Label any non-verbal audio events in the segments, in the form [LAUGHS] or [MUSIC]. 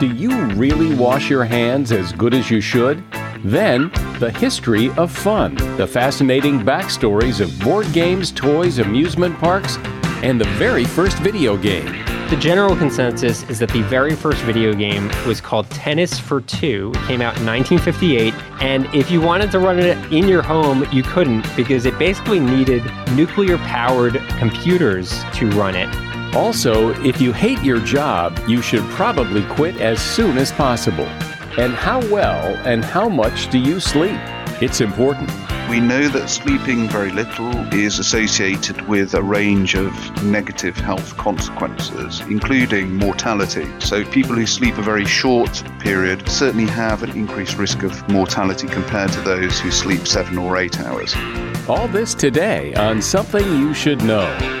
do you really wash your hands as good as you should? Then, the history of fun, the fascinating backstories of board games, toys, amusement parks, and the very first video game. The general consensus is that the very first video game was called Tennis for Two. It came out in 1958, and if you wanted to run it in your home, you couldn't because it basically needed nuclear powered computers to run it. Also, if you hate your job, you should probably quit as soon as possible. And how well and how much do you sleep? It's important. We know that sleeping very little is associated with a range of negative health consequences, including mortality. So, people who sleep a very short period certainly have an increased risk of mortality compared to those who sleep seven or eight hours. All this today on Something You Should Know.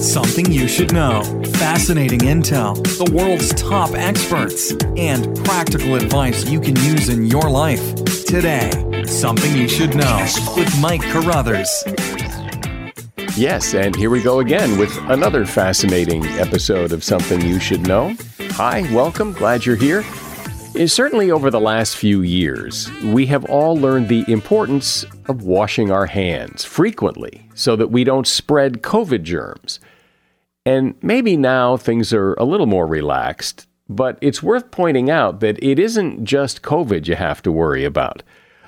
Something you should know. Fascinating intel, the world's top experts, and practical advice you can use in your life. Today, Something You Should Know with Mike Carruthers. Yes, and here we go again with another fascinating episode of Something You Should Know. Hi, welcome. Glad you're here. Uh, certainly, over the last few years, we have all learned the importance of washing our hands frequently so that we don't spread COVID germs. And maybe now things are a little more relaxed, but it's worth pointing out that it isn't just COVID you have to worry about.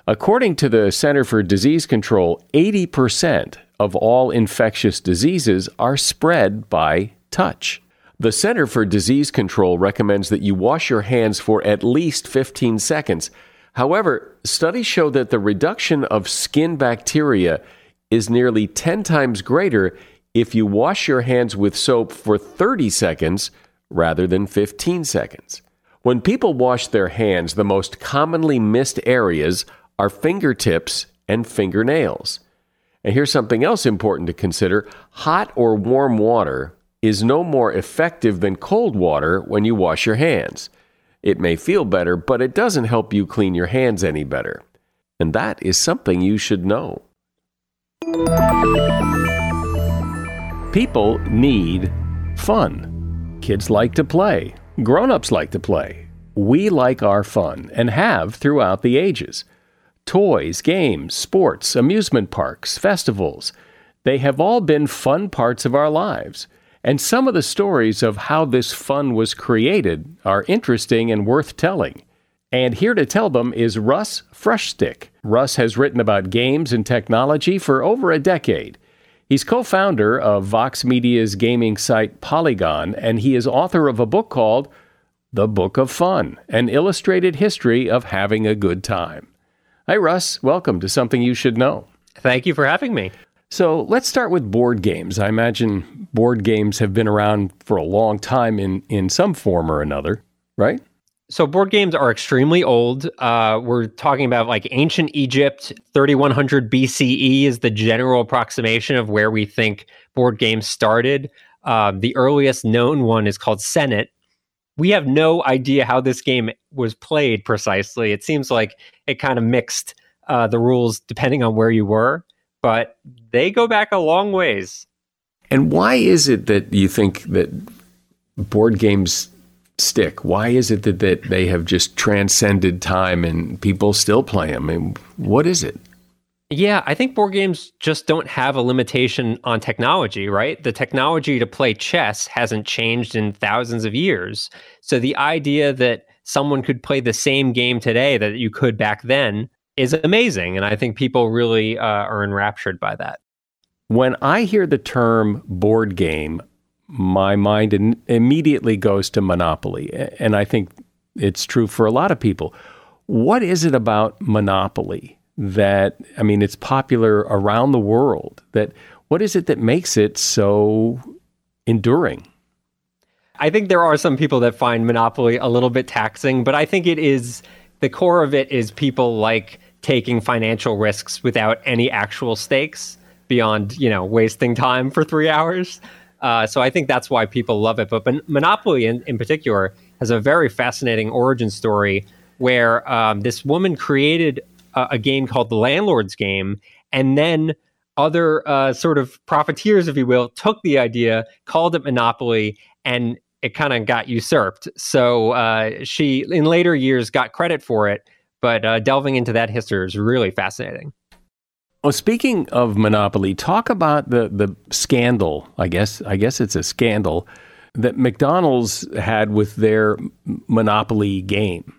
According to the Center for Disease Control, 80% of all infectious diseases are spread by touch. The Center for Disease Control recommends that you wash your hands for at least 15 seconds. However, studies show that the reduction of skin bacteria is nearly 10 times greater if you wash your hands with soap for 30 seconds rather than 15 seconds. When people wash their hands, the most commonly missed areas are fingertips and fingernails. And here's something else important to consider hot or warm water is no more effective than cold water when you wash your hands. It may feel better, but it doesn't help you clean your hands any better. And that is something you should know. People need fun. Kids like to play. Grown ups like to play. We like our fun and have throughout the ages. Toys, games, sports, amusement parks, festivals, they have all been fun parts of our lives. And some of the stories of how this fun was created are interesting and worth telling. And here to tell them is Russ Frushtick. Russ has written about games and technology for over a decade. He's co founder of Vox Media's gaming site Polygon, and he is author of a book called The Book of Fun, an illustrated history of having a good time. Hi, Russ. Welcome to Something You Should Know. Thank you for having me. So let's start with board games. I imagine board games have been around for a long time in, in some form or another, right? So board games are extremely old. Uh, we're talking about like ancient Egypt, 3100 BCE is the general approximation of where we think board games started. Uh, the earliest known one is called Senet. We have no idea how this game was played precisely. It seems like it kind of mixed uh, the rules depending on where you were, but they go back a long ways. And why is it that you think that board games stick? Why is it that, that they have just transcended time and people still play them? I mean, what is it? Yeah, I think board games just don't have a limitation on technology, right? The technology to play chess hasn't changed in thousands of years. So the idea that someone could play the same game today that you could back then is amazing. And I think people really uh, are enraptured by that. When I hear the term board game, my mind in, immediately goes to Monopoly. And I think it's true for a lot of people. What is it about Monopoly that, I mean, it's popular around the world? That what is it that makes it so enduring? I think there are some people that find Monopoly a little bit taxing, but I think it is the core of it is people like taking financial risks without any actual stakes beyond, you know, wasting time for three hours. Uh, so I think that's why people love it. But Monopoly, in, in particular, has a very fascinating origin story where um, this woman created a, a, game called the Landlord's Game, and then other uh, sort of profiteers, if you will, took the idea, called it Monopoly, and it kind of got usurped. So uh, she, in later years, got credit for it. But uh, delving into that history is really fascinating. Well, speaking of monopoly, talk about the the scandal. I guess I guess it's a scandal that McDonald's had with their monopoly game.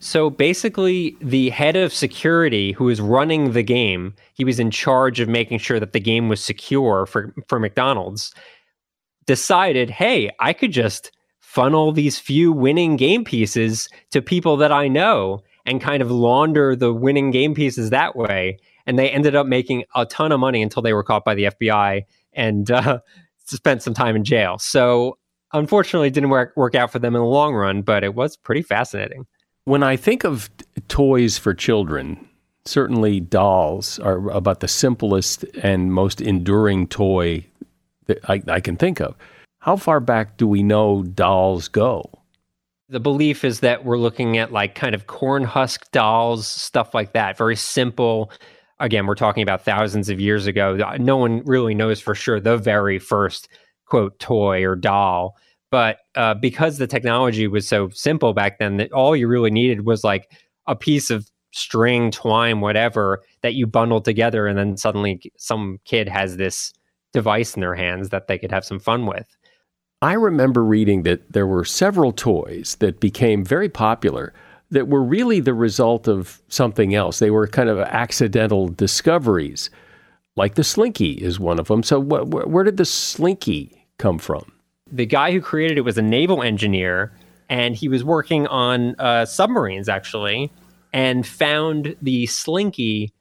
So basically, the head of security who was running the game, he was in charge of making sure that the game was secure for, for McDonald's, decided, hey, I could just funnel these few winning game pieces to people that I know and kind of launder the winning game pieces that way and they ended up making a ton of money until they were caught by the FBI and uh, [LAUGHS] spent some time in jail. So unfortunately, it didn't work work out for them in the long run, but it was pretty fascinating. When I think of toys for children, certainly dolls are about the simplest and most enduring toy that I, I can think of. How far back do we know dolls go? The belief is that we're looking at like kind of corn husk dolls, stuff like that, very simple again, we're talking about thousands of years ago. No one really knows for sure the very first quote toy or doll. But uh, because the technology was so simple back then, that all you really needed was like a piece of string, twine, whatever that you bundled together, and then suddenly some kid has this device in their hands that they could have some fun with. I remember reading that there were several toys that became very popular that were really the result of something else. They were kind of accidental discoveries, like the Slinky is one of them. So, wh- wh- where did the Slinky come from? The guy who created it was a naval engineer, and he was working on uh, submarines actually, and found the Slinky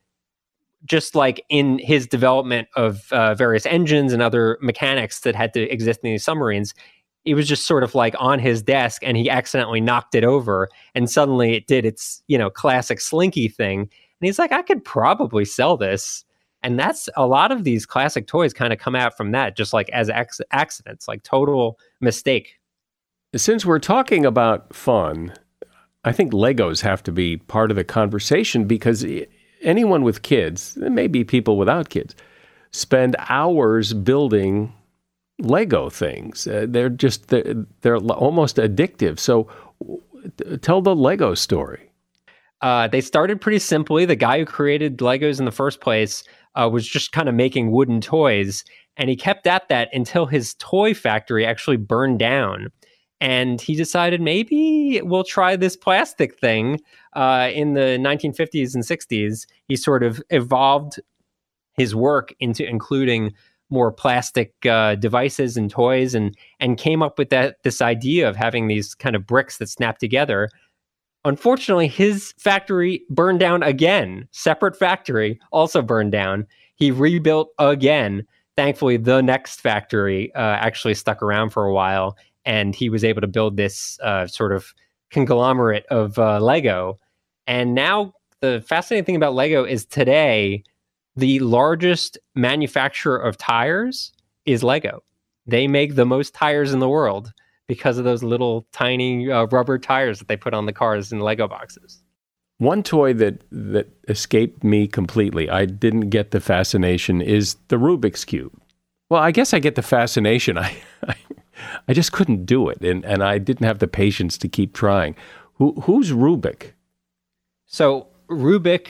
just like in his development of uh, various engines and other mechanics that had to exist in these submarines, it was just sort of like on his desk and he accidentally knocked it over and suddenly it did its you know classic slinky thing. And he's like i could probably sell this. And that's a lot of these classic toys kind of come out from that just like as ac- accidents like total mistake. Since we're talking about fun i think legos have to be part of the conversation because anyone with kids maybe people without kids spend hours building Lego things. Uh, they're just they're, they're, almost addictive. So tell the Lego story. Uh, they started pretty simply. The guy who created Legos in the first place uh, was just kind of making wooden toys, and he kept at that until his toy factory actually burned down. And he decided maybe we'll try this plastic thing. Uh, in the 1950s and 60s, he sort of evolved his work into including more plastic uh, devices and toys, and and came up with that this idea of having these kind of bricks that snap together. Unfortunately, his factory burned down again. Separate factory also burned down. He rebuilt again. Thankfully, the next factory uh, actually stuck around for a while, and he was able to build this uh, sort of conglomerate of uh, Lego. And now, the fascinating thing about Lego is today the largest manufacturer of tires is Lego. They make the most tires in the world because of those little tiny uh, rubber tires that they put on the cars in Lego boxes. One toy that that escaped me completely, I didn't get the fascination, is the Rubik's Cube. Well, I guess I get the fascination. I, [LAUGHS] I, I just couldn't do it, and, and I didn't have the patience to keep trying. Who, who's Rubik? So Rubik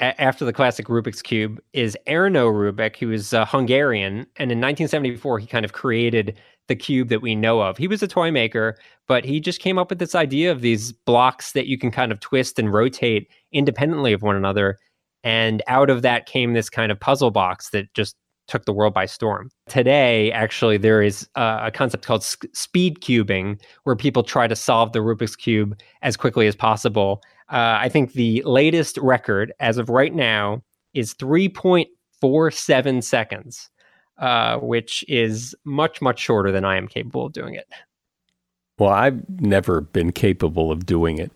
after the classic Rubik's Cube is Erno Rubik, who is uh, Hungarian. And in 1974, he kind of created the cube that we know of. He was a toy maker, but he just came up with this idea of these blocks that you can kind of twist and rotate independently of one another. And out of that came this kind of puzzle box that just took the world by storm. Today, actually, there is uh, a concept called speed cubing, where people try to solve the Rubik's Cube as quickly as possible. Uh, I think the latest record as of right now is 3.47 seconds, uh, which is much, much shorter than I am capable of doing it. Well, I've never been capable of doing it.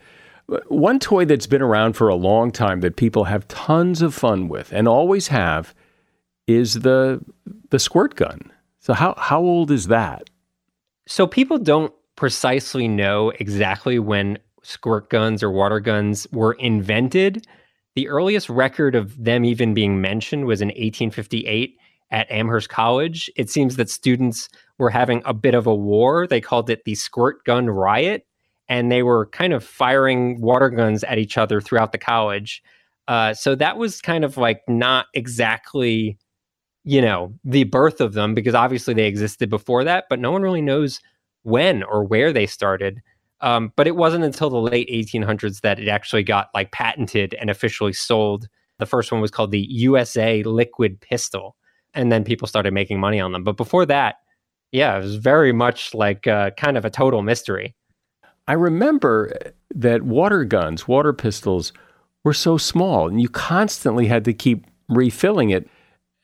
One toy that's been around for a long time that people have tons of fun with and always have is the the squirt gun. So how how old is that? So people don't precisely know exactly when squirt guns or water guns were invented. The earliest record of them even being mentioned was in 1858 at Amherst College. It seems that students were having a bit of a war. They called it the squirt gun riot, and they were kind of firing water guns at each other throughout the college. Uh, so that was kind of like not exactly, you know, the birth of them because obviously they existed before that, but no one really knows when or where they started. Um, but it wasn't until the late 1800s that it actually got like patented and officially sold. The first one was called the USA Liquid Pistol, and then people started making money on them. But before that, yeah, it was very much like uh, kind of a total mystery. I remember that water guns, water pistols, were so small, and you constantly had to keep refilling it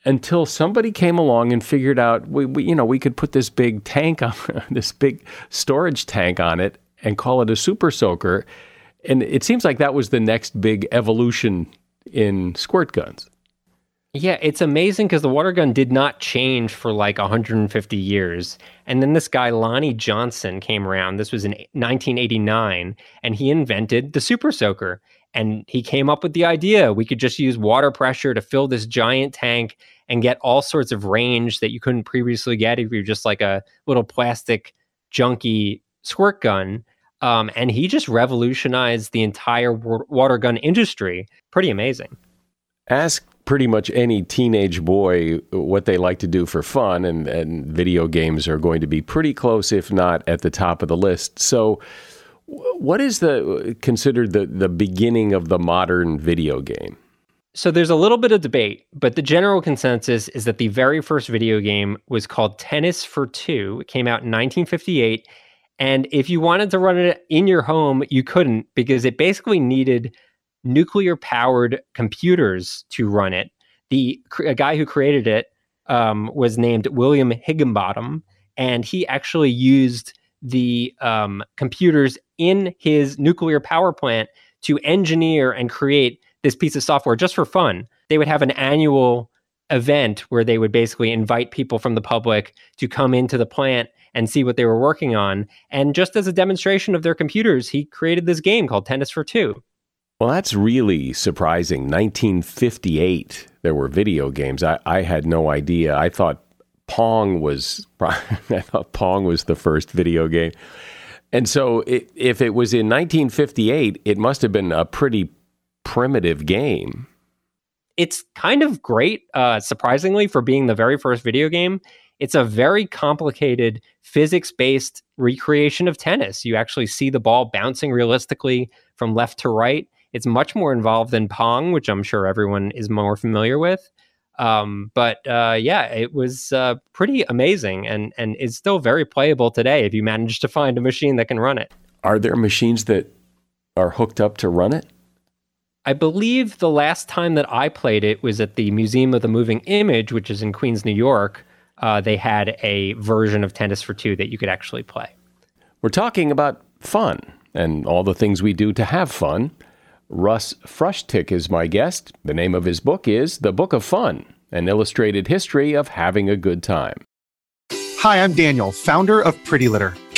until somebody came along and figured out we, we, you know we could put this big tank on [LAUGHS] this big storage tank on it and call it a super soaker. And it seems like that was the next big evolution in squirt guns. Yeah, it's amazing because the water gun did not change for like 150 years. And then this guy, Lonnie Johnson, came around. This was in 1989, and he invented the super soaker. And he came up with the idea we could just use water pressure to fill this giant tank and get all sorts of range that you couldn't previously get if you're just like a little plastic junky squirt gun. Um, and he just revolutionized the entire water gun industry. Pretty amazing. Ask pretty much any teenage boy what they like to do for fun, and, and video games are going to be pretty close, if not at the top of the list. So, what is the considered the, the beginning of the modern video game? So there's a little bit of debate, but the general consensus is that the very first video game was called Tennis for Two. It came out in 1958 and if you wanted to run it in your home, you couldn't because it basically needed nuclear powered computers to run it. The guy who created it um, was named William Higinbotham, and he actually used the um, computers in his nuclear power plant to engineer and create this piece of software just for fun. They would have an annual event where they would basically invite people from the public to come into the plant and see what they were working on. And just as a demonstration of their computers, he created this game called Tennis for Two. Well, that's really surprising. 1958, there were video games. I, I had no idea. I thought Pong was [LAUGHS] I thought Pong was the first video game. And so it, if it was in 1958, it must have been a pretty primitive game. It's kind of great, uh, surprisingly, for being the very first video game. It's a very complicated physics based recreation of tennis. You actually see the ball bouncing realistically from left to right. It's much more involved than Pong, which I'm sure everyone is more familiar with. Um, but uh, yeah, it was uh, pretty amazing and and is still very playable today if you manage to find a machine that can run it. Are there machines that are hooked up to run it? I believe the last time that I played it was at the Museum of the Moving Image, which is in Queens, New York. Uh, they had a version of Tennis for Two that you could actually play. We're talking about fun and all the things we do to have fun. Russ Frushtick is my guest. The name of his book is The Book of Fun An Illustrated History of Having a Good Time. Hi, I'm Daniel, founder of Pretty Litter.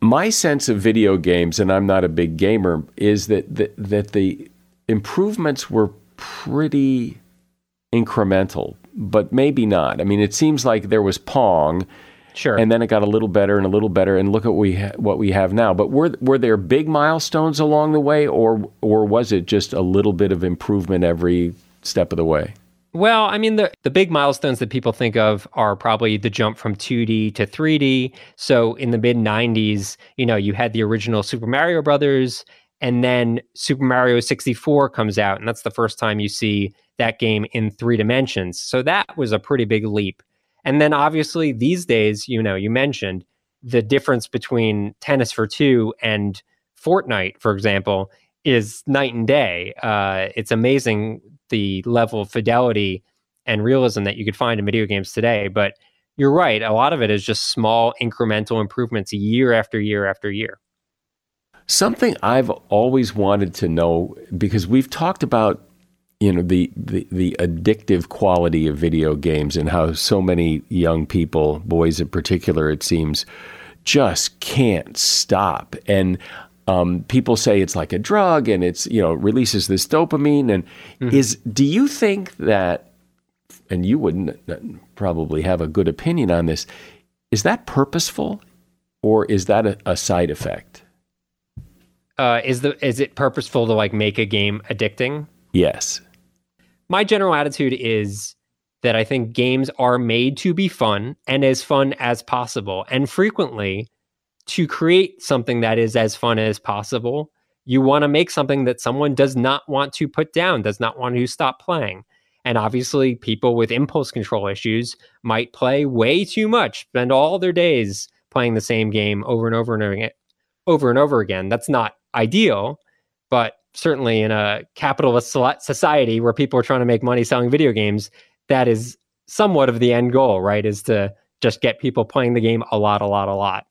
my sense of video games, and I'm not a big gamer, is that that, that the improvements were pretty incremental, but maybe not. I mean, it seems like there was Pong. Sure. And then it got a little better and a little better, and look at we ha- what we have now. But were were there big milestones along the way, or or was it just a little bit of improvement every step of the way? Well, I mean, the, the big milestones that people think of are probably the jump from 2D to 3D. So in the mid 90s, you know, you had the original Super Mario Brothers, and then Super Mario 64 comes out, and that's the first time you see that game in three dimensions. So that was a pretty big leap. And then obviously these days, you know, you mentioned the difference between Tennis for Two and Fortnite, for example, is night and day. Uh, it's amazing the level of fidelity and realism that you could find in video games today. But you're right, a lot of it is just small incremental improvements year after year after year. Something I've always wanted to know because we've talked about you know the, the the addictive quality of video games and how so many young people, boys in particular, it seems, just can't stop. And um, people say it's like a drug and it's you know releases this dopamine and mm-hmm. is do you think that and you wouldn't probably have a good opinion on this is that purposeful or is that a, a side effect uh, is the is it purposeful to like make a game addicting yes my general attitude is that I think games are made to be fun and as fun as possible. And frequently, to create something that is as fun as possible, you want to make something that someone does not want to put down, does not want to stop playing. And obviously, people with impulse control issues might play way too much, spend all their days playing the same game over and over and over again. Over and over again. That's not ideal, but certainly in a capitalist society where people are trying to make money selling video games, that is somewhat of the end goal, right? Is to just get people playing the game a lot, a lot, a lot.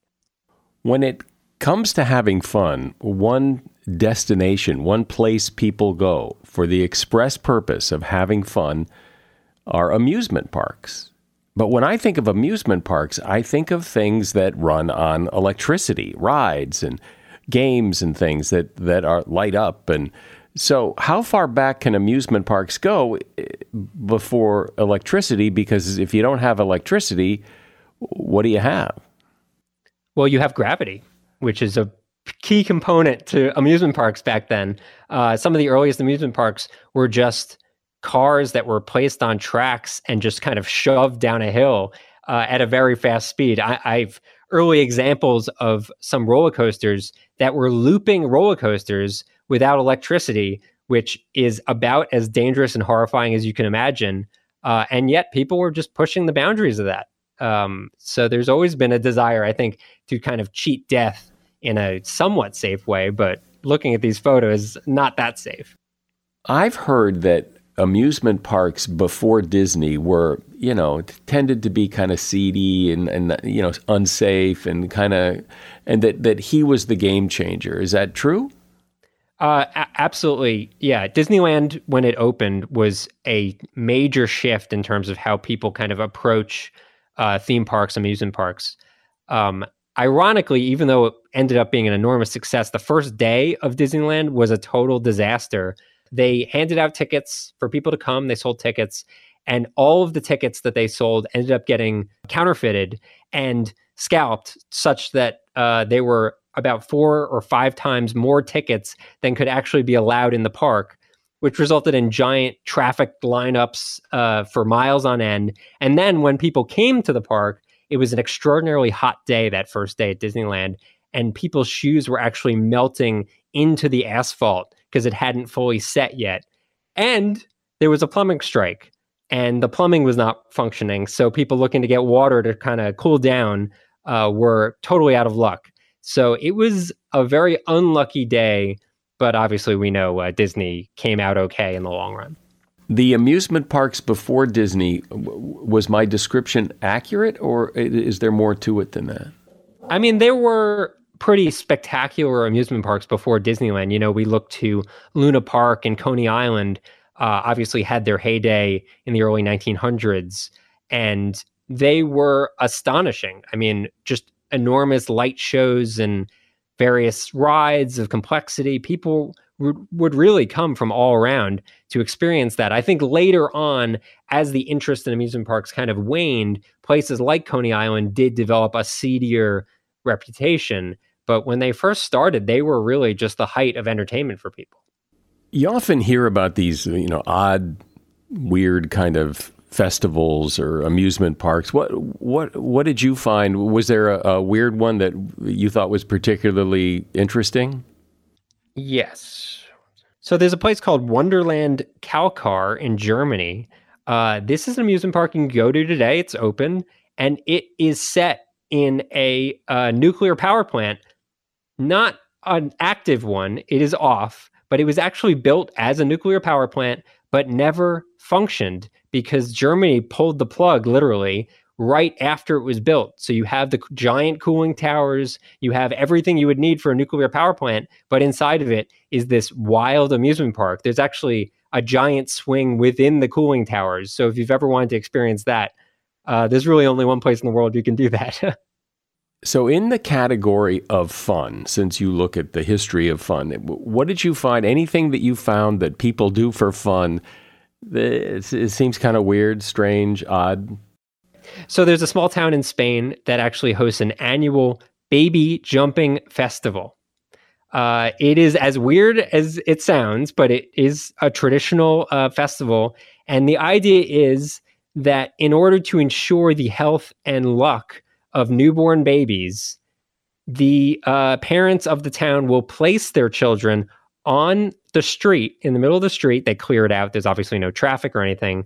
When it comes to having fun, one destination, one place people go for the express purpose of having fun are amusement parks. But when I think of amusement parks, I think of things that run on electricity, rides and games and things that, that are light up. And so how far back can amusement parks go eh, before electricity? Because if you don't have electricity what do you have well you have gravity which is a key component to amusement parks back then uh, some of the earliest amusement parks were just cars that were placed on tracks and just kind of shoved down a hill uh, at a very fast speed I, i've early examples of some roller coasters that were looping roller coasters without electricity, which is about as dangerous and horrifying as you can imagine. Uh, and yet, people were just pushing the boundaries of that. Um, so there's always been a desire, I think, to kind of cheat death in a somewhat safe way. But looking at these photos, not that safe. I've heard that amusement parks before Disney were, you know, tended to be kind of seedy and, and you know unsafe and kind of, and that that he was the game changer. Is that true? Uh, a- absolutely, yeah. Disneyland when it opened was a major shift in terms of how people kind of approach uh, theme parks, amusement parks. Um, ironically, even though it ended up being an enormous success, the first day of Disneyland was a total disaster. They handed out tickets for people to come, they sold tickets, and all of the tickets that they sold ended up getting counterfeited and scalped such that uh, they were about four or five times more tickets than could actually be allowed in the park, which resulted in giant traffic lineups uh, for miles on end. And then when people came to the park, it was an extraordinarily hot day that first day at Disneyland, and people's shoes were actually melting into the asphalt because it hadn't fully set yet. And there was a plumbing strike, and the plumbing was not functioning. So people looking to get water to kind of cool down uh, were totally out of luck. So it was a very unlucky day, but obviously we know uh, Disney came out okay in the long run. The amusement parks before Disney, was my description accurate or is there more to it than that? I mean, there were pretty spectacular amusement parks before Disneyland. You know, we look to Luna Park and Coney Island, uh, obviously had their heyday in the early 1900s, and they were astonishing. I mean, just enormous light shows and various rides of complexity. People would really come from all around to experience that. I think later on, as the interest in amusement parks kind of waned, places like Coney Island did develop a seedier reputation. But when they first started, they were really just the height of entertainment for people. You often hear about these, you know, odd, weird kind of festivals or amusement parks. What what what did you find? Was there a, a weird one that you thought was particularly interesting? Yes. So there's a place called Wonderland Kalkar in Germany. Uh, this is an amusement park you can go to today. It's open and it is set in a uh, nuclear power plant, not an active one. It is off, but it was actually built as a nuclear power plant, but never functioned because Germany pulled the plug literally right after it was built. So you have the giant cooling towers, you have everything you would need for a nuclear power plant, but inside of it is this wild amusement park. There's actually a giant swing within the cooling towers. So if you've ever wanted to experience that, uh, there's really only one place in the world you can do that. [LAUGHS] so, in the category of fun, since you look at the history of fun, what did you find? Anything that you found that people do for fun? It seems kind of weird, strange, odd. So there's a small town in Spain that actually hosts an annual baby jumping festival. Uh, it is as weird as it sounds, but it is a traditional uh, festival. And the idea is that in order to ensure the health and luck of newborn babies, the uh, parents of the town will place their children on the street, in the middle of the street. They clear it out. There's obviously no traffic or anything.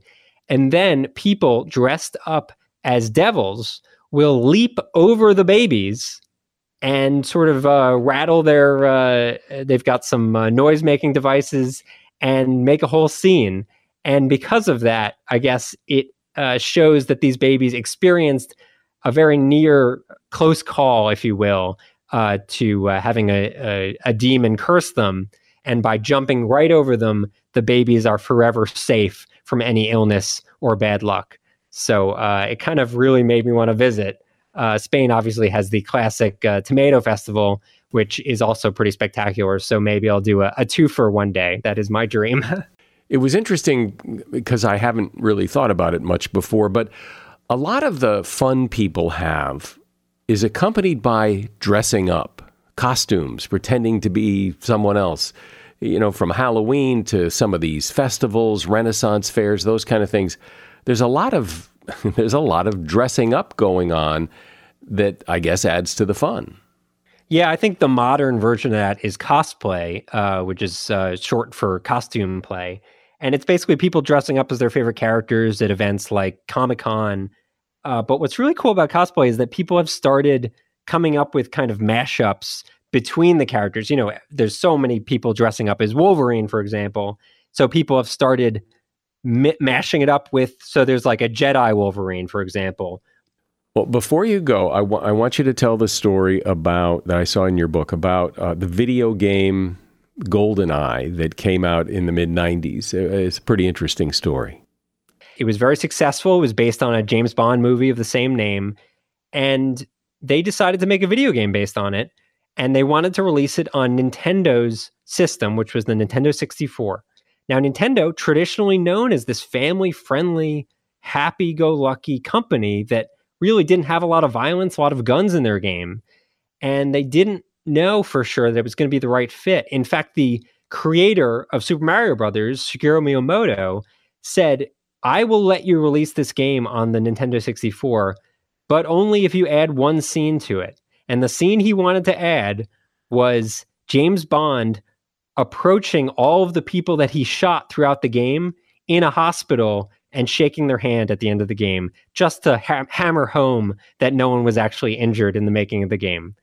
And then people dressed up as devils will leap over the babies and sort of uh, rattle their uh, they've got some uh, noise making devices and make a whole scene and because of that i guess it uh, shows that these babies experienced a very near close call if you will uh, to uh, having a, a, a demon curse them and by jumping right over them the babies are forever safe from any illness or bad luck so uh, it kind of really made me want to visit. Uh, Spain obviously has the classic uh, tomato festival, which is also pretty spectacular. So maybe I'll do a, a two for one day. That is my dream. [LAUGHS] it was interesting because I haven't really thought about it much before, but a lot of the fun people have is accompanied by dressing up, costumes, pretending to be someone else. You know, from Halloween to some of these festivals, Renaissance fairs, those kind of things there's a lot of [LAUGHS] there's a lot of dressing up going on that I guess adds to the fun. Yeah, I think the modern version of that is cosplay, uh, which is uh, short for costume play. And it's basically people dressing up as their favorite characters at events like Comic Con. Uh, but what's really cool about cosplay is that people have started coming up with kind of mashups between the characters. You know, there's so many people dressing up as Wolverine, for example. So people have started mashing it up with. So there's like a Jedi Wolverine, for example. Well, before you go, I, w- I want you to tell the story about that I saw in your book about uh, the video game GoldenEye that came out in the mid 90s. It's a pretty interesting story. It was very successful. It was based on a James Bond movie of the same name. And they decided to make a video game based on it. And they wanted to release it on Nintendo's system, which was the Nintendo 64. Now, Nintendo, traditionally known as this family friendly, happy go lucky company that really didn't have a lot of violence, a lot of guns in their game. And they didn't know for sure that it was going to be the right fit. In fact, the creator of Super Mario Brothers, Shigeru Miyamoto, said, I will let you release this game on the Nintendo 64, but only if you add one scene to it. And the scene he wanted to add was James Bond approaching all of the people that he shot throughout the game in a hospital and shaking their hand at the end of the game just to ha- hammer home that no one was actually injured in the making of the game.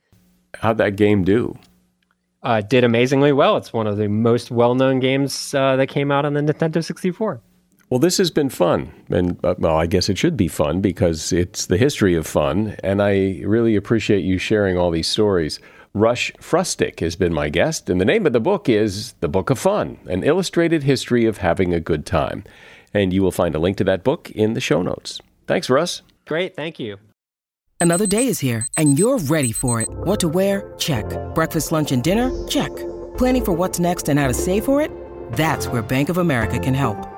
How'd that game do? Uh, did amazingly well. It's one of the most well known games uh, that came out on the Nintendo 64. Well, this has been fun. And, uh, well, I guess it should be fun because it's the history of fun. And I really appreciate you sharing all these stories. Russ Frushtick has been my guest, and the name of the book is The Book of Fun An Illustrated History of Having a Good Time. And you will find a link to that book in the show notes. Thanks, Russ. Great. Thank you. Another day is here, and you're ready for it. What to wear? Check. Breakfast, lunch, and dinner? Check. Planning for what's next and how to save for it? That's where Bank of America can help.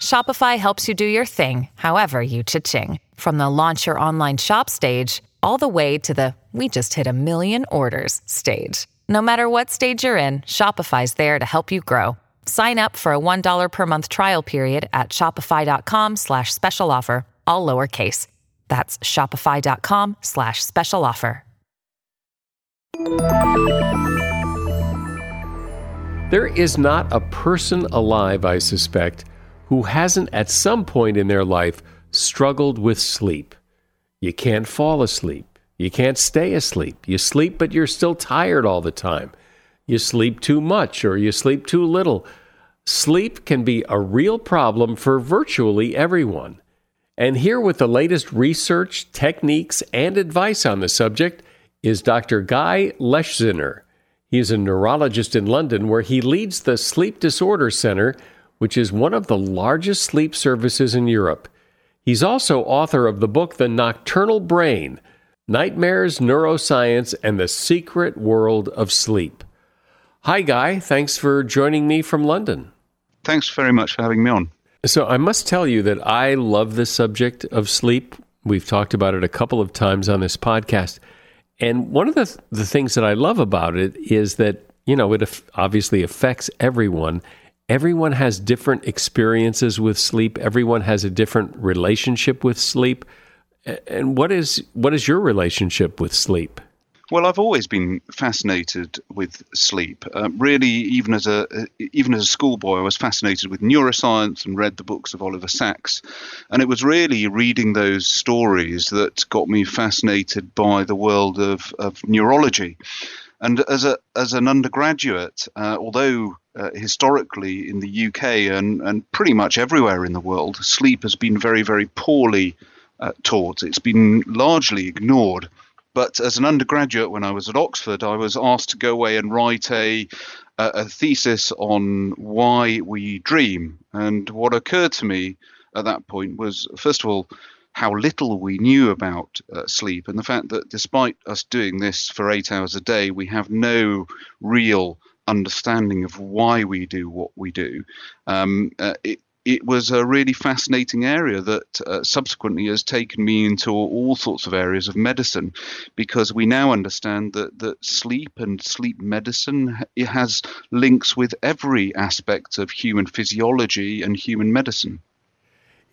Shopify helps you do your thing, however you cha-ching. From the launch your online shop stage, all the way to the we just hit a million orders stage. No matter what stage you're in, Shopify's there to help you grow. Sign up for a $1 per month trial period at shopify.com slash special offer, all lowercase. That's shopify.com slash special offer. There is not a person alive, I suspect, who hasn't at some point in their life struggled with sleep. You can't fall asleep. You can't stay asleep. You sleep, but you're still tired all the time. You sleep too much or you sleep too little. Sleep can be a real problem for virtually everyone. And here with the latest research, techniques, and advice on the subject is Dr. Guy Leschziner. He is a neurologist in London where he leads the Sleep Disorder Center, which is one of the largest sleep services in Europe. He's also author of the book The Nocturnal Brain Nightmares, Neuroscience, and the Secret World of Sleep. Hi, Guy. Thanks for joining me from London. Thanks very much for having me on. So, I must tell you that I love the subject of sleep. We've talked about it a couple of times on this podcast. And one of the, the things that I love about it is that, you know, it obviously affects everyone. Everyone has different experiences with sleep, everyone has a different relationship with sleep. And what is what is your relationship with sleep? Well, I've always been fascinated with sleep. Uh, really, even as a even as a schoolboy, I was fascinated with neuroscience and read the books of Oliver Sacks. And it was really reading those stories that got me fascinated by the world of, of neurology. And as a as an undergraduate, uh, although uh, historically in the UK and, and pretty much everywhere in the world, sleep has been very very poorly uh, taught. It's been largely ignored. But as an undergraduate, when I was at Oxford, I was asked to go away and write a a thesis on why we dream. And what occurred to me at that point was, first of all, how little we knew about uh, sleep, and the fact that despite us doing this for eight hours a day, we have no real understanding of why we do what we do. Um, uh, it, it was a really fascinating area that uh, subsequently has taken me into all sorts of areas of medicine because we now understand that, that sleep and sleep medicine it has links with every aspect of human physiology and human medicine.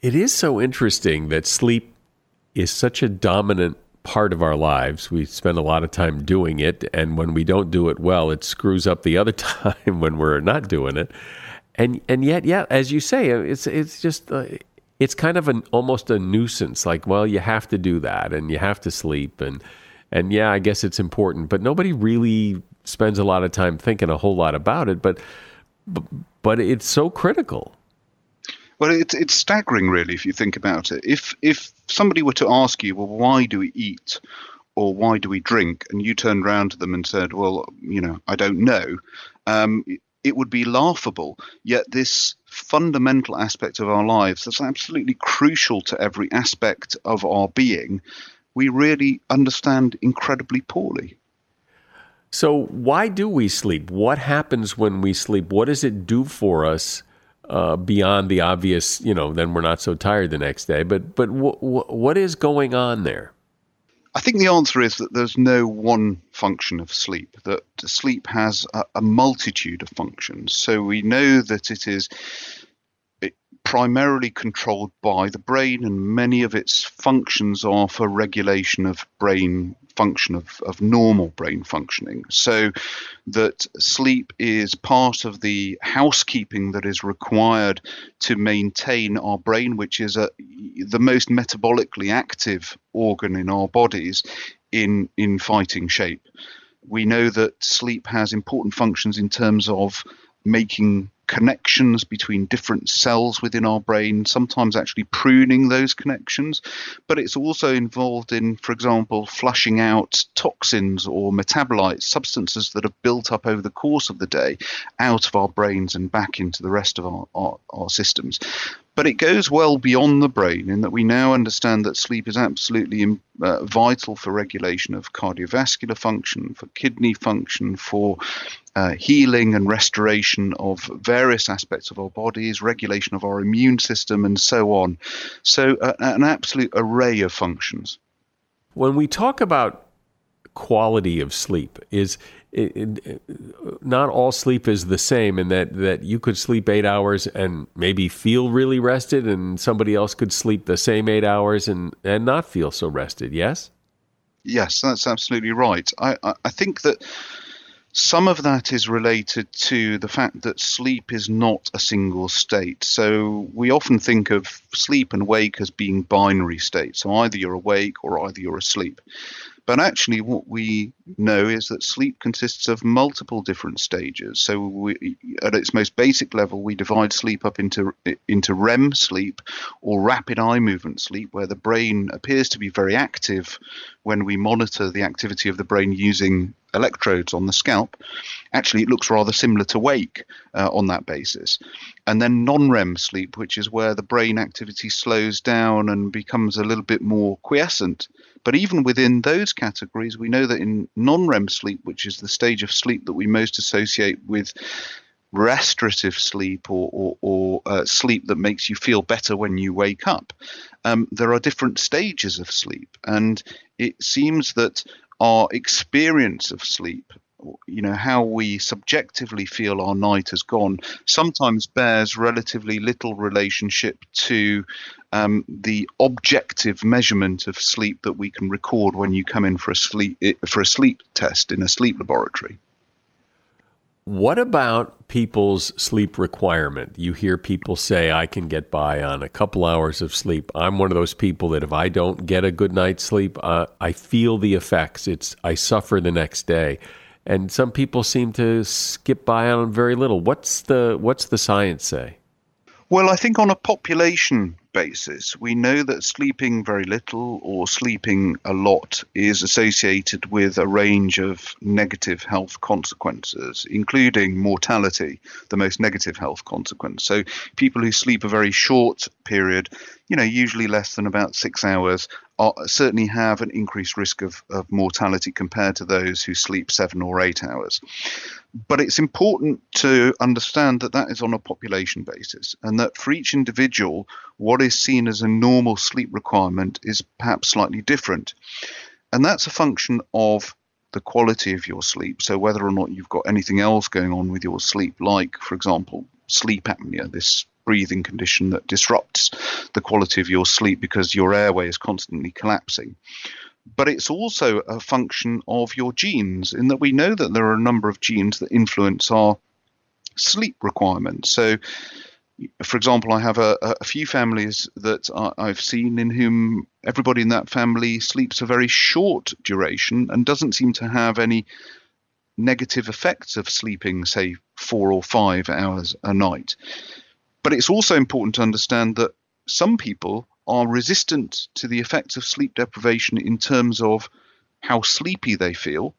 It is so interesting that sleep is such a dominant part of our lives. We spend a lot of time doing it, and when we don't do it well, it screws up the other [LAUGHS] time when we're not doing it. And and yet, yeah, as you say, it's it's just uh, it's kind of an almost a nuisance. Like, well, you have to do that, and you have to sleep, and and yeah, I guess it's important, but nobody really spends a lot of time thinking a whole lot about it. But but, but it's so critical. Well, it's it's staggering, really, if you think about it. If if somebody were to ask you, well, why do we eat, or why do we drink, and you turned around to them and said, well, you know, I don't know, um, it would be laughable. Yet this fundamental aspect of our lives that's absolutely crucial to every aspect of our being, we really understand incredibly poorly. So, why do we sleep? What happens when we sleep? What does it do for us uh, beyond the obvious? You know, then we're not so tired the next day. But, but w- w- what is going on there? I think the answer is that there's no one function of sleep, that sleep has a, a multitude of functions. So we know that it is primarily controlled by the brain, and many of its functions are for regulation of brain function, of, of normal brain functioning. So that sleep is part of the housekeeping that is required to maintain our brain, which is a, the most metabolically active organ in our bodies in, in fighting shape. We know that sleep has important functions in terms of making connections between different cells within our brain, sometimes actually pruning those connections. But it's also involved in, for example, flushing out toxins or metabolites, substances that have built up over the course of the day out of our brains and back into the rest of our, our, our systems. But it goes well beyond the brain in that we now understand that sleep is absolutely uh, vital for regulation of cardiovascular function, for kidney function, for uh, healing and restoration of various aspects of our bodies, regulation of our immune system, and so on. So, uh, an absolute array of functions. When we talk about quality of sleep, is it, it, not all sleep is the same in that, that you could sleep eight hours and maybe feel really rested, and somebody else could sleep the same eight hours and, and not feel so rested, yes? Yes, that's absolutely right. I, I, I think that some of that is related to the fact that sleep is not a single state. So we often think of sleep and wake as being binary states. So either you're awake or either you're asleep. But actually, what we know is that sleep consists of multiple different stages. So, we, at its most basic level, we divide sleep up into into REM sleep or rapid eye movement sleep, where the brain appears to be very active when we monitor the activity of the brain using electrodes on the scalp. Actually, it looks rather similar to wake uh, on that basis. And then non REM sleep, which is where the brain activity slows down and becomes a little bit more quiescent. But even within those categories, we know that in non REM sleep, which is the stage of sleep that we most associate with restorative sleep or, or, or uh, sleep that makes you feel better when you wake up, um, there are different stages of sleep. And it seems that our experience of sleep you know how we subjectively feel our night has gone sometimes bears relatively little relationship to um, the objective measurement of sleep that we can record when you come in for a sleep for a sleep test in a sleep laboratory what about people's sleep requirement? You hear people say, I can get by on a couple hours of sleep. I'm one of those people that if I don't get a good night's sleep, uh, I feel the effects. It's I suffer the next day and some people seem to skip by on very little. What's the what's the science say? Well, I think on a population basis, we know that sleeping very little or sleeping a lot is associated with a range of negative health consequences, including mortality, the most negative health consequence. So, people who sleep a very short period, you know, usually less than about six hours, are, certainly have an increased risk of, of mortality compared to those who sleep seven or eight hours. But it's important to understand that that is on a population basis, and that for each individual, what is seen as a normal sleep requirement is perhaps slightly different. And that's a function of the quality of your sleep. So, whether or not you've got anything else going on with your sleep, like, for example, sleep apnea, this breathing condition that disrupts the quality of your sleep because your airway is constantly collapsing. But it's also a function of your genes, in that we know that there are a number of genes that influence our sleep requirements. So, for example, I have a, a few families that I, have seen in whom everybody in that family sleeps a very short duration and doesn't seem to have any negative effects of sleeping, say, four or five hours a night. But it's also important to understand that some people are resistant to the effects of sleep deprivation in terms of how sleepy they feel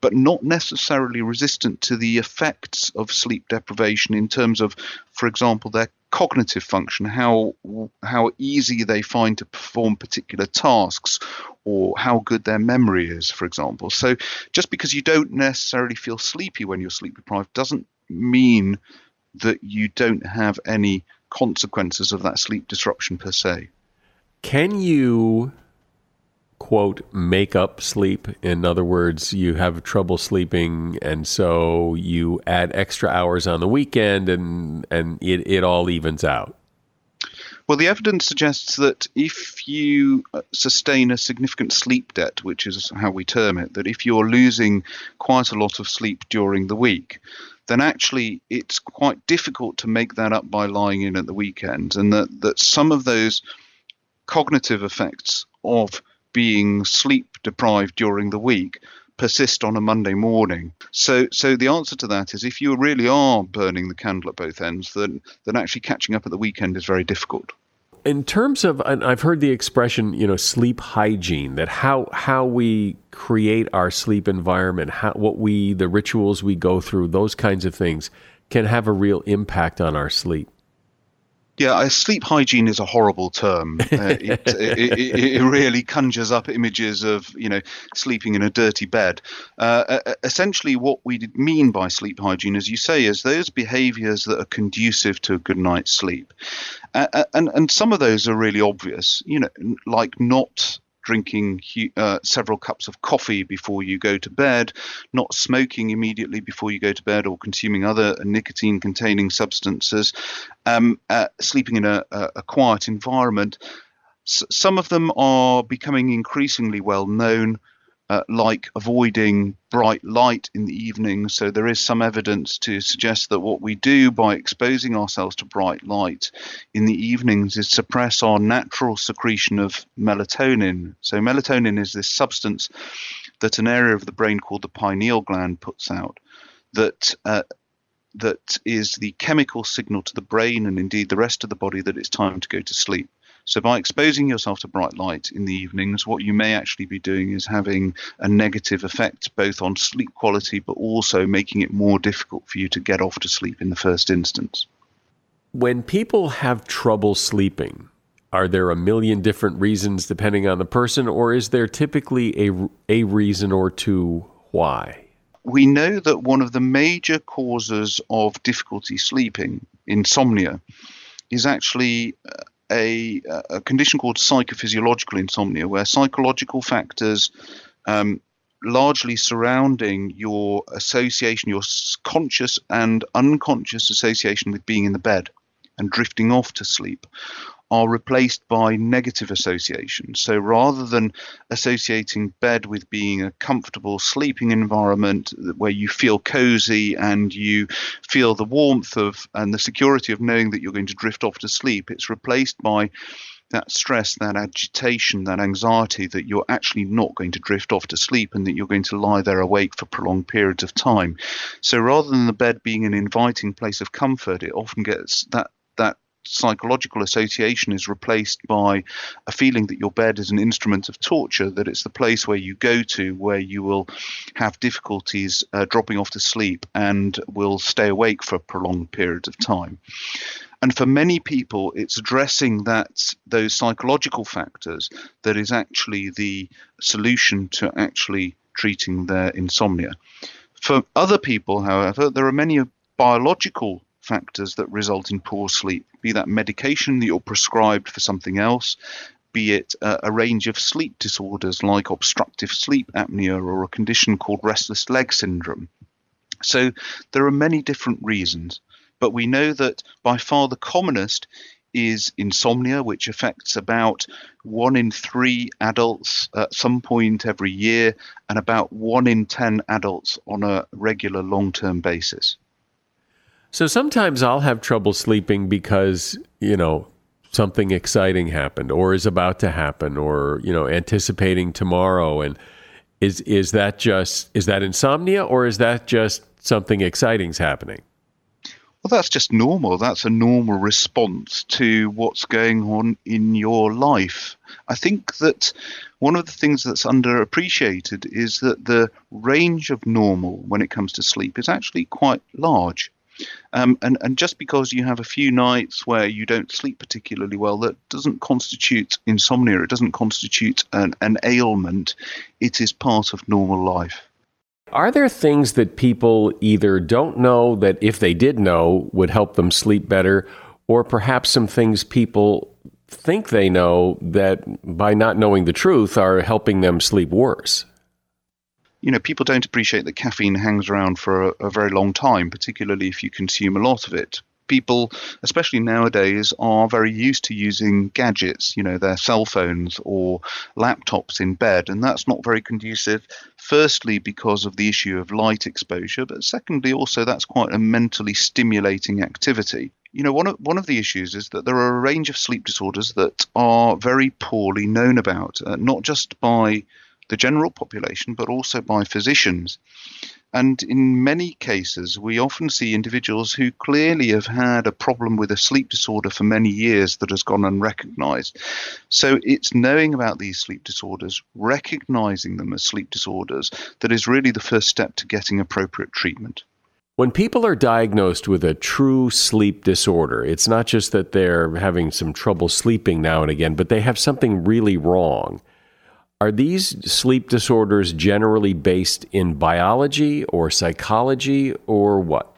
but not necessarily resistant to the effects of sleep deprivation in terms of, for example, their cognitive function, how how easy they find to perform particular tasks, or how good their memory is, for example. So just because you don't necessarily feel sleepy when you're sleep deprived doesn't mean that you don't have any consequences of that sleep disruption per se. Can you quote make up sleep in other words you have trouble sleeping and so you add extra hours on the weekend and and it, it all evens out well the evidence suggests that if you uh, sustain a significant sleep debt which is how we term it that if you're losing quite a lot of sleep during the week then actually it's quite difficult to make that up by lying in at the weekend and that, that some of those cognitive effects of being sleep deprived during the week persist on a Monday morning. So, so the answer to that is if you really are burning the candle at both ends, then then actually catching up at the weekend is very difficult. In terms of, and I've heard the expression, you know, sleep hygiene. That how how we create our sleep environment, how what we the rituals we go through, those kinds of things can have a real impact on our sleep. Yeah, sleep hygiene is a horrible term. Uh, [LAUGHS] it, it, it, really conjures up images of you know sleeping in a dirty bed. Uh, essentially, what we mean by sleep hygiene, as you say, is those behaviours that are conducive to a good night's sleep, uh, and and some of those are really obvious. You know, like not drinking uh, several cups of coffee before you go to bed, not smoking immediately before you go to bed, or consuming other nicotine containing substances, um, uh, sleeping in a, a quiet environment. S- some of them are becoming increasingly well known uh, like avoiding bright light in the evening. So there is some evidence to suggest that what we do by exposing ourselves to bright light in the evenings is suppress our natural secretion of melatonin. So melatonin is this substance that an area of the brain called the pineal gland puts out that uh, that is the chemical signal to the brain and indeed the rest of the body that it's time to go to sleep. So, by exposing yourself to bright light in the evenings, what you may actually be doing is having a negative effect both on sleep quality, but also making it more difficult for you to get off to sleep in the first instance. When people have trouble sleeping, are there a million different reasons depending on the person, or is there typically a, a reason or two why? We know that one of the major causes of difficulty sleeping, insomnia, is actually uh, a, a condition called psychophysiological insomnia, where psychological factors um, largely surrounding your association, your conscious and unconscious association with being in the bed and drifting off to sleep, are replaced by negative associations. So rather than associating bed with being a comfortable sleeping environment where you feel cozy and you feel the warmth of and the security of knowing that you're going to drift off to sleep, it's replaced by that stress, that agitation, that anxiety that you're actually not going to drift off to sleep and that you're going to lie there awake for prolonged periods of time. So rather than the bed being an inviting place of comfort, it often gets that that psychological association is replaced by a feeling that your bed is an instrument of torture, that it's the place where you go to where you will have difficulties uh, dropping off to sleep and will stay awake for prolonged periods of time. And for many people, it's addressing that those psychological factors that is actually the solution to actually treating their insomnia. For other people, however, there are many biological factors that result in poor sleep, be that medication that you're prescribed for something else, be it a, range of sleep disorders like obstructive sleep apnea or a condition called restless leg syndrome. So there are many different reasons. But we know that by far the commonest is insomnia, which affects about one in three adults at some point every year, and about one in 10 adults on a regular long term basis. So sometimes I'll have trouble sleeping because, you know, something exciting happened or is about to happen or, you know, anticipating tomorrow and is is that just is that insomnia or is that just something exciting's happening? Well, that's just normal. That's a normal response to what's going on in your life. I think that one of the things that's underappreciated is that the range of normal when it comes to sleep is actually quite large. Um, and, and just because you have a few nights where you don't sleep particularly well, that doesn't constitute insomnia. It doesn't constitute an, an ailment. It is part of normal life. Are there things that people either don't know that if they did know would help them sleep better, or perhaps some things people think they know that by not knowing the truth are helping them sleep worse? You know, people don't appreciate that caffeine hangs around for a, a, very long time, particularly if you consume a lot of it. People, especially nowadays, are very used to using gadgets, you know, their cell phones or laptops in bed, and that's not very conducive. Firstly, because of the issue of light exposure, but secondly, also that's quite a mentally stimulating activity you know, one of one of the issues is that there are a range of sleep disorders that are very poorly known about, uh, not just by the general population, but also by physicians. And in many cases, we often see individuals who clearly have had a problem with a sleep disorder for many years that has gone unrecognized. So it's knowing about these sleep disorders, recognizing them as sleep disorders, that is really the first step to getting appropriate treatment. When people are diagnosed with a true sleep disorder, it's not just that they're having some trouble sleeping now and again, but they have something really wrong. Are these sleep disorders generally based in biology or psychology or what?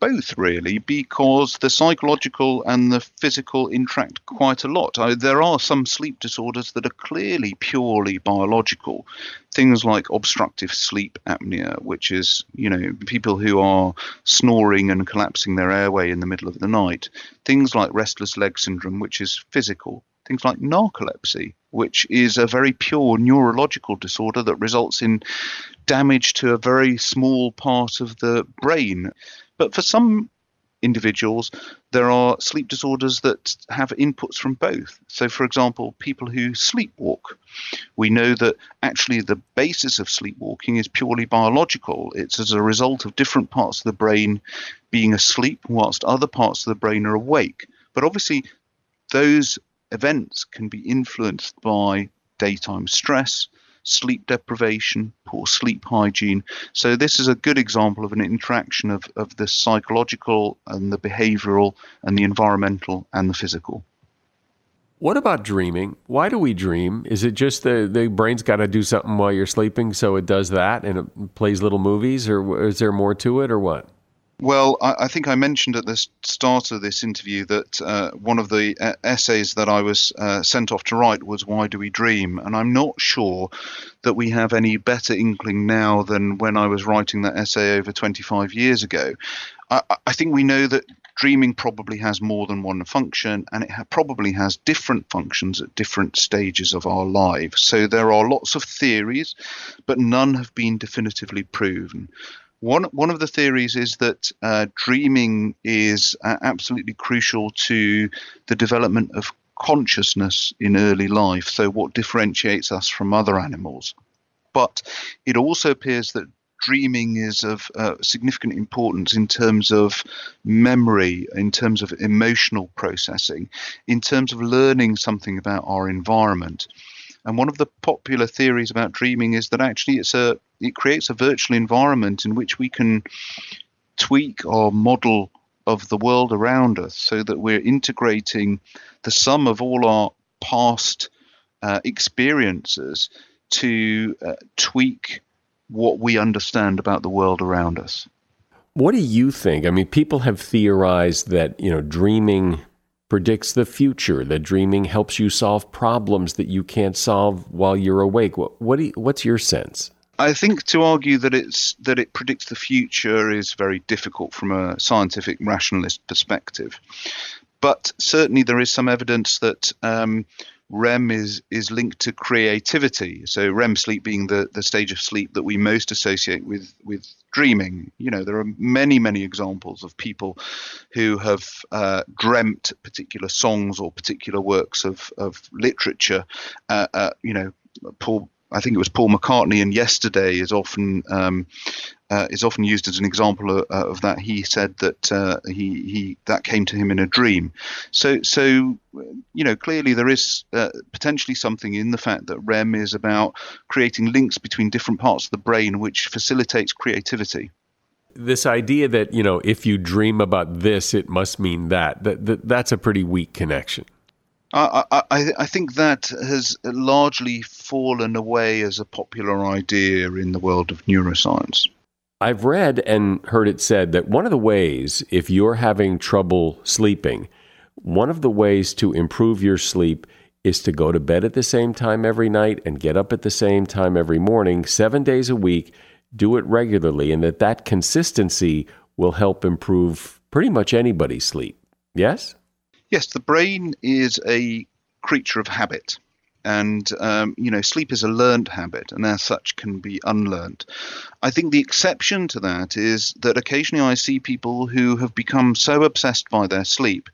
Both, really, because the psychological and the physical interact quite a lot. Uh, there are some sleep disorders that are clearly purely biological. Things like obstructive sleep apnea, which is, you know, people who are snoring and collapsing their airway in the middle of the night. Things like restless leg syndrome, which is physical things like narcolepsy, which is a very pure neurological disorder that results in damage to a very small part of the brain. But for some individuals, there are sleep disorders that have inputs from both. So, for example, people who sleepwalk, we know that actually the basis of sleepwalking is purely biological. It's as a result of different parts of the brain being asleep whilst other parts of the brain are awake. But obviously, those events can be influenced by daytime stress, sleep deprivation, poor sleep hygiene. So, this is a good example of an interaction of, of the psychological and the behavioral and the environmental and the physical. What about dreaming? Why do we dream? Is it just the, the brain's got to do something while you're sleeping, so it does that and it plays little movies, or is there more to it, or what? Well, I, I, think I mentioned at the start of this interview that uh, one of the uh, essays that I was uh, sent off to write was Why Do We Dream? And I'm not sure that we have any better inkling now than when I was writing that essay over 25 years ago. I, I think we know that dreaming probably has more than one function and it ha- probably has different functions at different stages of our lives. So there are lots of theories, but none have been definitively proven. One one of the theories is that uh, dreaming is uh, absolutely crucial to the development of consciousness in early life. So, what differentiates us from other animals? But it also appears that dreaming is of uh, significant importance in terms of memory, in terms of emotional processing, in terms of learning something about our environment. And one of the popular theories about dreaming is that actually it's a it creates a virtual environment in which we can tweak our model of the world around us so that we're integrating the sum of all our past uh, experiences to uh, tweak what we understand about the world around us. What do you think? I mean, people have theorized that, you know, dreaming predicts the future, that dreaming helps you solve problems that you can't solve while you're awake. What, what you, what's your sense? I think to argue that it's that it predicts the future is very difficult from a scientific rationalist perspective. But certainly there is some evidence that um, REM is is linked to creativity. So REM sleep being the, the stage of sleep that we most associate with with dreaming. You know, there are many many examples of people who have uh, dreamt particular songs or particular works of of literature. Uh, uh, you know, Paul I think it was Paul McCartney, and yesterday is often um, uh, is often used as an example of, uh, of that. He said that uh, he he that came to him in a dream. So so you know clearly there is uh, potentially something in the fact that REM is about creating links between different parts of the brain, which facilitates creativity this idea that you know if you dream about this it must mean that, that, that that's a pretty weak connection I, I, I think that has largely fallen away as a popular idea in the world of neuroscience. I've read and heard it said that one of the ways, if you're having trouble sleeping, one of the ways to improve your sleep is to go to bed at the same time every night and get up at the same time every morning, seven days a week. Do it regularly, and that that consistency will help improve pretty much anybody's sleep. Yes? Yes, the brain is a creature of habit. And, um, you know, sleep is a learned habit and as such can be unlearned. I think the exception to that is that occasionally I see people who have become so obsessed by their sleep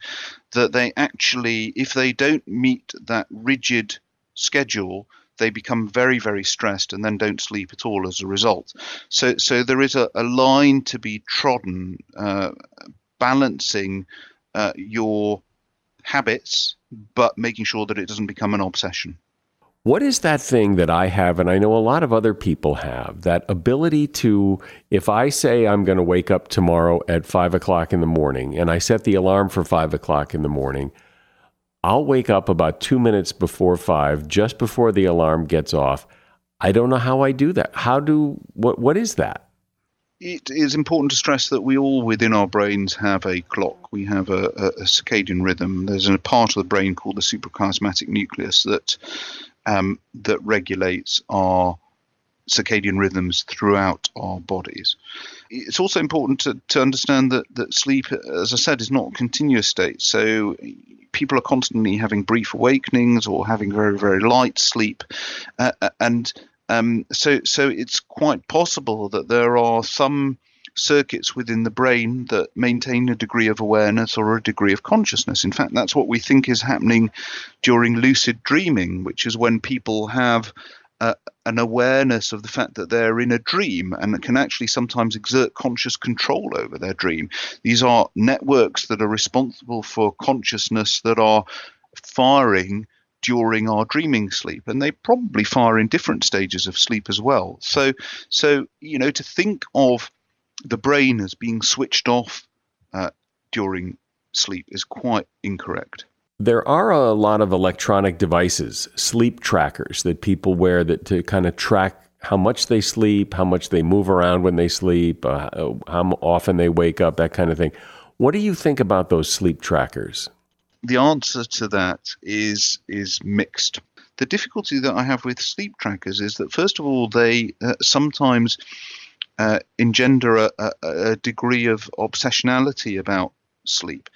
that they actually, if they don't meet that rigid schedule, they become very, very stressed and then don't sleep at all as a result. So, so there is a, a line to be trodden, uh, balancing uh, your habits, but making sure that it doesn't become an obsession. What is that thing that I have, and I know a lot of other people have, that ability to, if I say I'm going to wake up tomorrow at five o'clock in the morning and I set the alarm for five o'clock in the morning, I'll wake up about two minutes before five, just before the alarm gets off. I don't know how I do that. How do, what, what is that? It is important to stress that we all within our brains have a clock. We have a, a, a circadian rhythm. There's a part of the brain called the suprachiasmatic nucleus that um, that regulates our circadian rhythms throughout our bodies. It's also important to, to understand that, that sleep, as I said, is not a continuous state. So people are constantly having brief awakenings or having very, very light sleep. Uh, and um, so, so it's quite possible that there are some circuits within the brain that maintain a degree of awareness or a degree of consciousness. In fact, that's what we think is happening during lucid dreaming, which is when people have uh, an awareness of the fact that they're in a dream and can actually sometimes exert conscious control over their dream. These are networks that are responsible for consciousness that are firing during our dreaming sleep and they probably fire in different stages of sleep as well. So so you know to think of the brain as being switched off uh, during sleep is quite incorrect. There are a lot of electronic devices sleep trackers that people wear that to kind of track how much they sleep how much they move around when they sleep uh, how often they wake up that kind of thing. What do you think about those sleep trackers the answer to that is is mixed. The difficulty that I have with sleep trackers is that first of all they uh, sometimes uh, engender a, a, a degree of obsessionality about sleep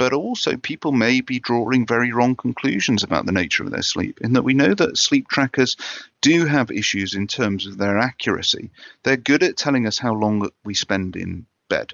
but also people may be drawing very wrong conclusions about the nature of their sleep. In that we know that sleep trackers do have issues in terms of their accuracy. They're good at telling us how long we spend in bed.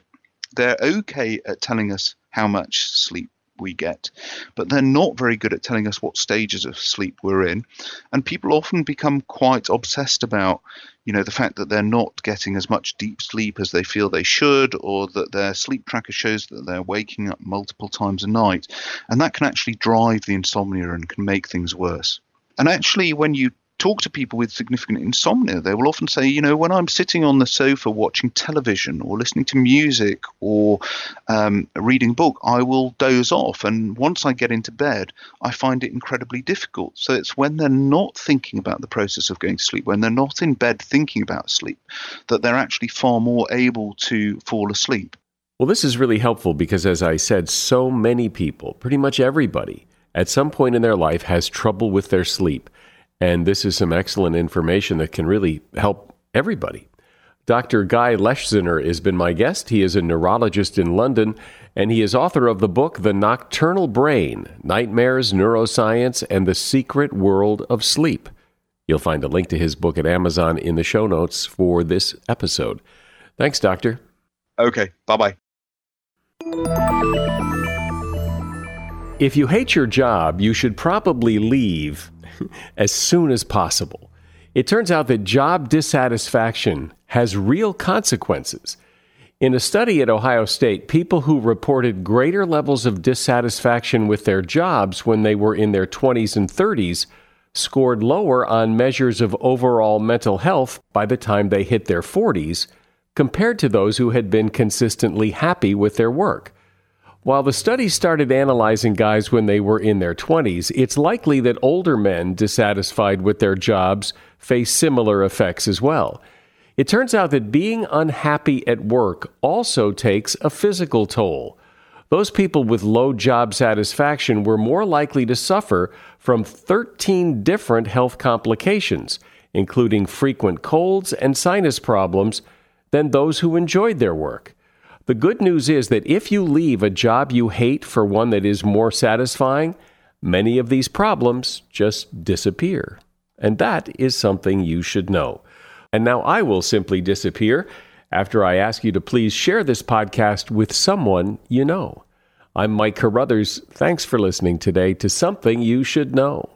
They're okay at telling us how much sleep we get. But they're not very good at telling us what stages of sleep we're in. And people often become quite obsessed about, you know, the fact that they're not getting as much deep sleep as they feel they should, or that their sleep tracker shows that they're waking up multiple times a night. And that can actually drive the insomnia and can make things worse. And actually, when you talk to people with significant insomnia, they will often say, you know, when I'm sitting on the sofa watching television or listening to music or um, reading a book, I will doze off. And once I get into bed, I find it incredibly difficult. So it's when they're not thinking about the process of going to sleep, when they're not in bed thinking about sleep, that they're actually far more able to fall asleep. Well, this is really helpful because, as I said, so many people, pretty much everybody, at some point in their life has trouble with their sleep. And this is some excellent information that can really help everybody. Dr. Guy Leschziner has been my guest. He is a neurologist in London, and he is author of the book The Nocturnal Brain Nightmares, Neuroscience, and the Secret World of Sleep. You'll find a link to his book at Amazon in the show notes for this episode. Thanks, Doctor. Okay, bye bye. If you hate your job, you should probably leave [LAUGHS] as soon as possible. It turns out that job dissatisfaction has real consequences. In a study at Ohio State, people who reported greater levels of dissatisfaction with their jobs when they were in their 20s and 30s scored lower on measures of overall mental health by the time they hit their 40s compared to those who had been consistently happy with their work. While the study started analyzing guys when they were in their 20s, it's likely that older men dissatisfied with their jobs face similar effects as well. It turns out that being unhappy at work also takes a physical toll. Those people with low job satisfaction were more likely to suffer from 13 different health complications, including frequent colds and sinus problems, than those who enjoyed their work. The good news is that if you leave a job you hate for one that is more satisfying, many of these problems just disappear. And that is something you should know. And now I will simply disappear after I ask you to please share this podcast with someone you know. I'm Mike Carruthers. Thanks for listening today to Something You Should Know.